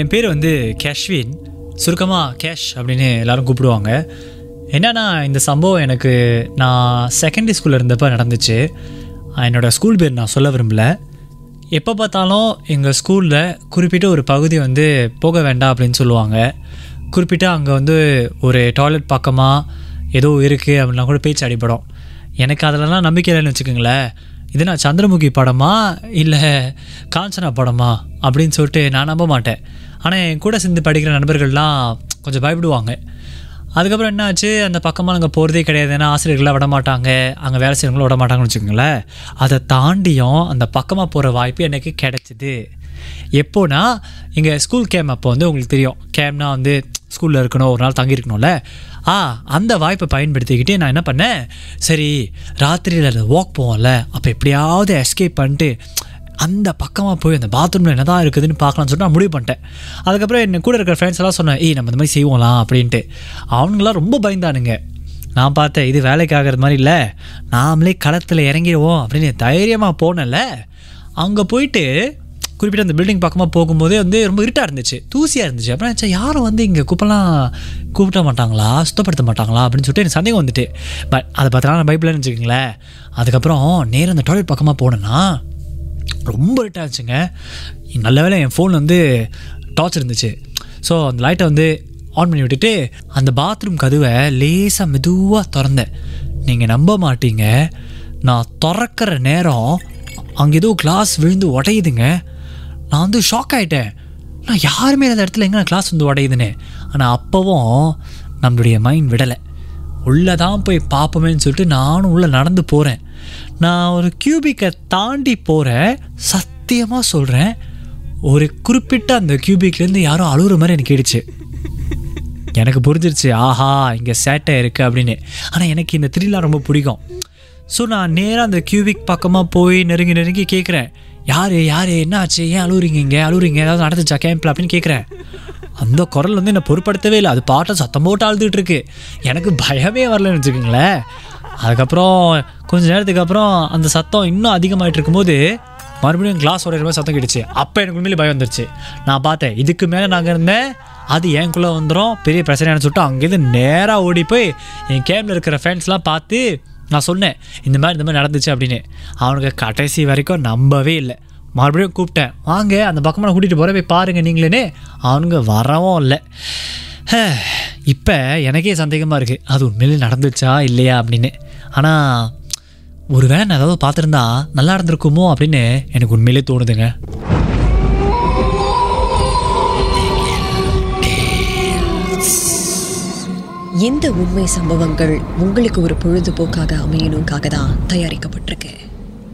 என் பேர் வந்து கேஷ்வின். சுருக்கமாக கேஷ் அப்படின்னு எல்லாரும் கூப்பிடுவாங்க. என்னன்னா இந்த சம்பவம் எனக்கு நான் செகண்டரி ஸ்கூலில் இருந்தப்போ நடந்துச்சு. என்னோடய ஸ்கூல் பேர் நான் சொல்ல விரும்பல. எப்போ பார்த்தாலும் எங்கள் ஸ்கூலில் குறிப்பிட்ட ஒரு பகுதி வந்து போக வேண்டாம் அப்படின்னு சொல்லுவாங்க. குறிப்பிட்ட அங்கே வந்து ஒரு டாய்லெட் பக்கமாக ஏதோ இருக்குது அப்படின்னா கூட பேச்சு அடிப்படும் எனக்கு அதிலலாம் நம்பிக்கை இல்லைன்னு வச்சுக்கோங்களேன். இது நான் சந்திரமுகி படமா இல்லை காஞ்சனா படமா அப்படின்னு சொல்லிட்டு நான் நம்ப மாட்டேன். ஆனால் என் கூட சேர்ந்து படிக்கிற நண்பர்கள்லாம் கொஞ்சம் பயப்படுவாங்க. அதுக்கப்புறம் என்னாச்சு? அந்த பக்கமாக நாங்கள் போகிறதே கிடையாது. ஏன்னா ஆசிரியர்கள்லாம் விட மாட்டாங்க. அங்கே வேலை செய்கிறவங்களும் விட மாட்டாங்கன்னு வச்சுக்கோங்களேன். அதை தாண்டியும் அந்த பக்கமாக போகிற வாய்ப்பு எனக்கு கிடச்சிது. எப்போனா இங்கே ஸ்கூல் கேம் அப்போ வந்து உங்களுக்கு தெரியும். கேம்னா வந்து ஸ்கூலில் இருக்கணும் ஒரு நாள் தங்கியிருக்கணும்ல. ஆ அந்த வாய்ப்பை பயன்படுத்திக்கிட்டு நான் என்ன பண்ணேன்? சரி ராத்திரியில் வாக் போவோம்ல. அப்போ எப்படியாவது எஸ்கேப் பண்ணிட்டு அந்த பக்கமாக போய் அந்த பாத்ரூமில் என்ன தான் இருக்குதுன்னு பார்க்கலாம்னு சொல்லிட்டு நான் முடிவு பண்ணிட்டேன். அதுக்கப்புறம் என் கூட இருக்கிற ஃப்ரெண்ட்ஸ் எல்லாம் சொன்னேன் ஏய் நம்ம இந்த மாதிரி செய்வோம்லாம் அப்படின்ட்டு. அவனுங்களாம் ரொம்ப பயந்தானுங்க. நான் பார்த்தேன் இது வேலைக்கு ஆகிறது மாதிரி இல்லை. நாமளே களத்தில் இறங்கிடுவோம் அப்படின்னு தைரியமாக போனேன்ல அங்கே போயிட்டு குறிப்பிட்ட அந்த பில்டிங் பக்கமாக போகும்போதே வந்து ரொம்ப இருட்டாக இருந்துச்சு தூசியாக இருந்துச்சு. அப்புறம் நினச்சேன் யாரும் வந்து இங்கே குப்பெல்லாம் கூப்பிட மாட்டாங்களா சுத்தப்படுத்த மாட்டாங்களா அப்படின்னு சொல்லிட்டு எனக்கு சந்தேகம் வந்துட்டு. பட் அதை பார்த்தா நான் பைப்பில் நினச்சிக்கிங்களேன் அதுக்கப்புறம் நேராக அந்த டாய்லெட் பக்கமாக போனேன்னா ரொம்ப இருட்டாக இருந்துச்சுங்க நல்ல வேளை என் ஃபோன் வந்து டார்ச் இருந்துச்சு. ஸோ அந்த லைட்டை வந்து ஆன் பண்ணி விட்டுட்டு அந்த பாத்ரூம் கதவை லேசாக மெதுவாக திறந்தேன். நீங்கள் நம்ப மாட்டீங்க. நான் திறக்கிற நேரம் அங்கே ஏதோ கிளாஸ் விழுந்து உடையுதுங்க. நான் வந்து ஷாக் ஆகிட்டேன் நான் யாருமே அந்த இடத்துல எங்கே கிளாஸ் வந்து உடையுதுன்னு. ஆனால் அப்போவும் நம்மளுடைய மைண்ட் விடலை. உள்ளே தான் போய் பார்ப்போமேன்னு சொல்லிட்டு நானும் உள்ளே நடந்து போகிறேன் நான் ஒரு கியூபிக்கை தாண்டி போகிறேன் சத்தியமாக சொல்கிறேன் ஒரு குறிப்பிட்ட அந்த கியூபிக்லேருந்து யாரும் அழுகுற மாதிரி எனக்கு கேட்டுச்சு. எனக்கு புரிஞ்சிருச்சு ஆஹா இங்கே சேட்டை இருக்குது அப்படின்னு. ஆனால் எனக்கு இந்த த்ரில்லாம் ரொம்ப பிடிக்கும். ஸோ நான் நேராக அந்த கியூபிக் பக்கமாக போய் நெருங்கி நெருங்கி கேட்குறேன் யார் யார் என்ன ஆச்சு ஏன் அழுவுறீங்க இங்கே? அழுவுறீங்க ஏதாவது நடந்துச்சா கேம்பில் அப்படின்னு கேட்குறேன் அந்த குரல் வந்து என்னை பொருட்படுத்தவே இல்லை. அது பாட்டை சத்தம் போட்டு அழுதுகிட்டு இருக்கு எனக்கு பயமே வரலன்னு வச்சுக்கோங்களேன். அதுக்கப்புறம் கொஞ்ச நேரத்துக்கு அப்புறம் அந்த சத்தம் இன்னும் அதிகமாகிட்டு இருக்கும்போது மறுபடியும் கிளாஸ் உடையிற மாதிரி சத்தம் கிடச்சி அப்போ எனக்கு உண்மையிலே பயம் வந்துருச்சு. நான் பார்த்தேன் இதுக்கு மேலே நாங்கள் இருந்தேன். அது என்குள்ளே வந்துடும் பெரிய பிரச்சனைன்னு சொல்லிட்டு அங்கேருந்து நேராக ஓடி போய் என் கேமில் இருக்கிற ஃப்ரெண்ட்ஸ்லாம் பார்த்து நான் சொன்னேன் இந்த மாதிரி இந்த மாதிரி நடந்துச்சு அப்படின்னு. அவனுக்கு கடைசி வரைக்கும் நம்பவே இல்லை. மறுபடியும் கூப்பிட்டேன். வாங்க அந்த பக்கமாக நான் கூட்டிகிட்டு போகிற போய் பாருங்கள் நீங்களேனே அவனுங்க வரவும் இல்லை. இப்போ எனக்கே சந்தேகமாக இருக்குது அது உண்மையிலே நடந்துச்சா இல்லையா அப்படின்னு. ஆனால் ஒரு வேளை நான் ஏதாவது பார்த்துருந்தா நல்லா இருந்திருக்குமோ அப்படின்னு எனக்கு உண்மையிலே தோணுதுங்க. எந்த உண்மை சம்பவங்கள் உங்களுக்கு ஒரு பொழுதுபோக்காக அமையணுக்காக தான் தயாரிக்கப்பட்டிருக்கு.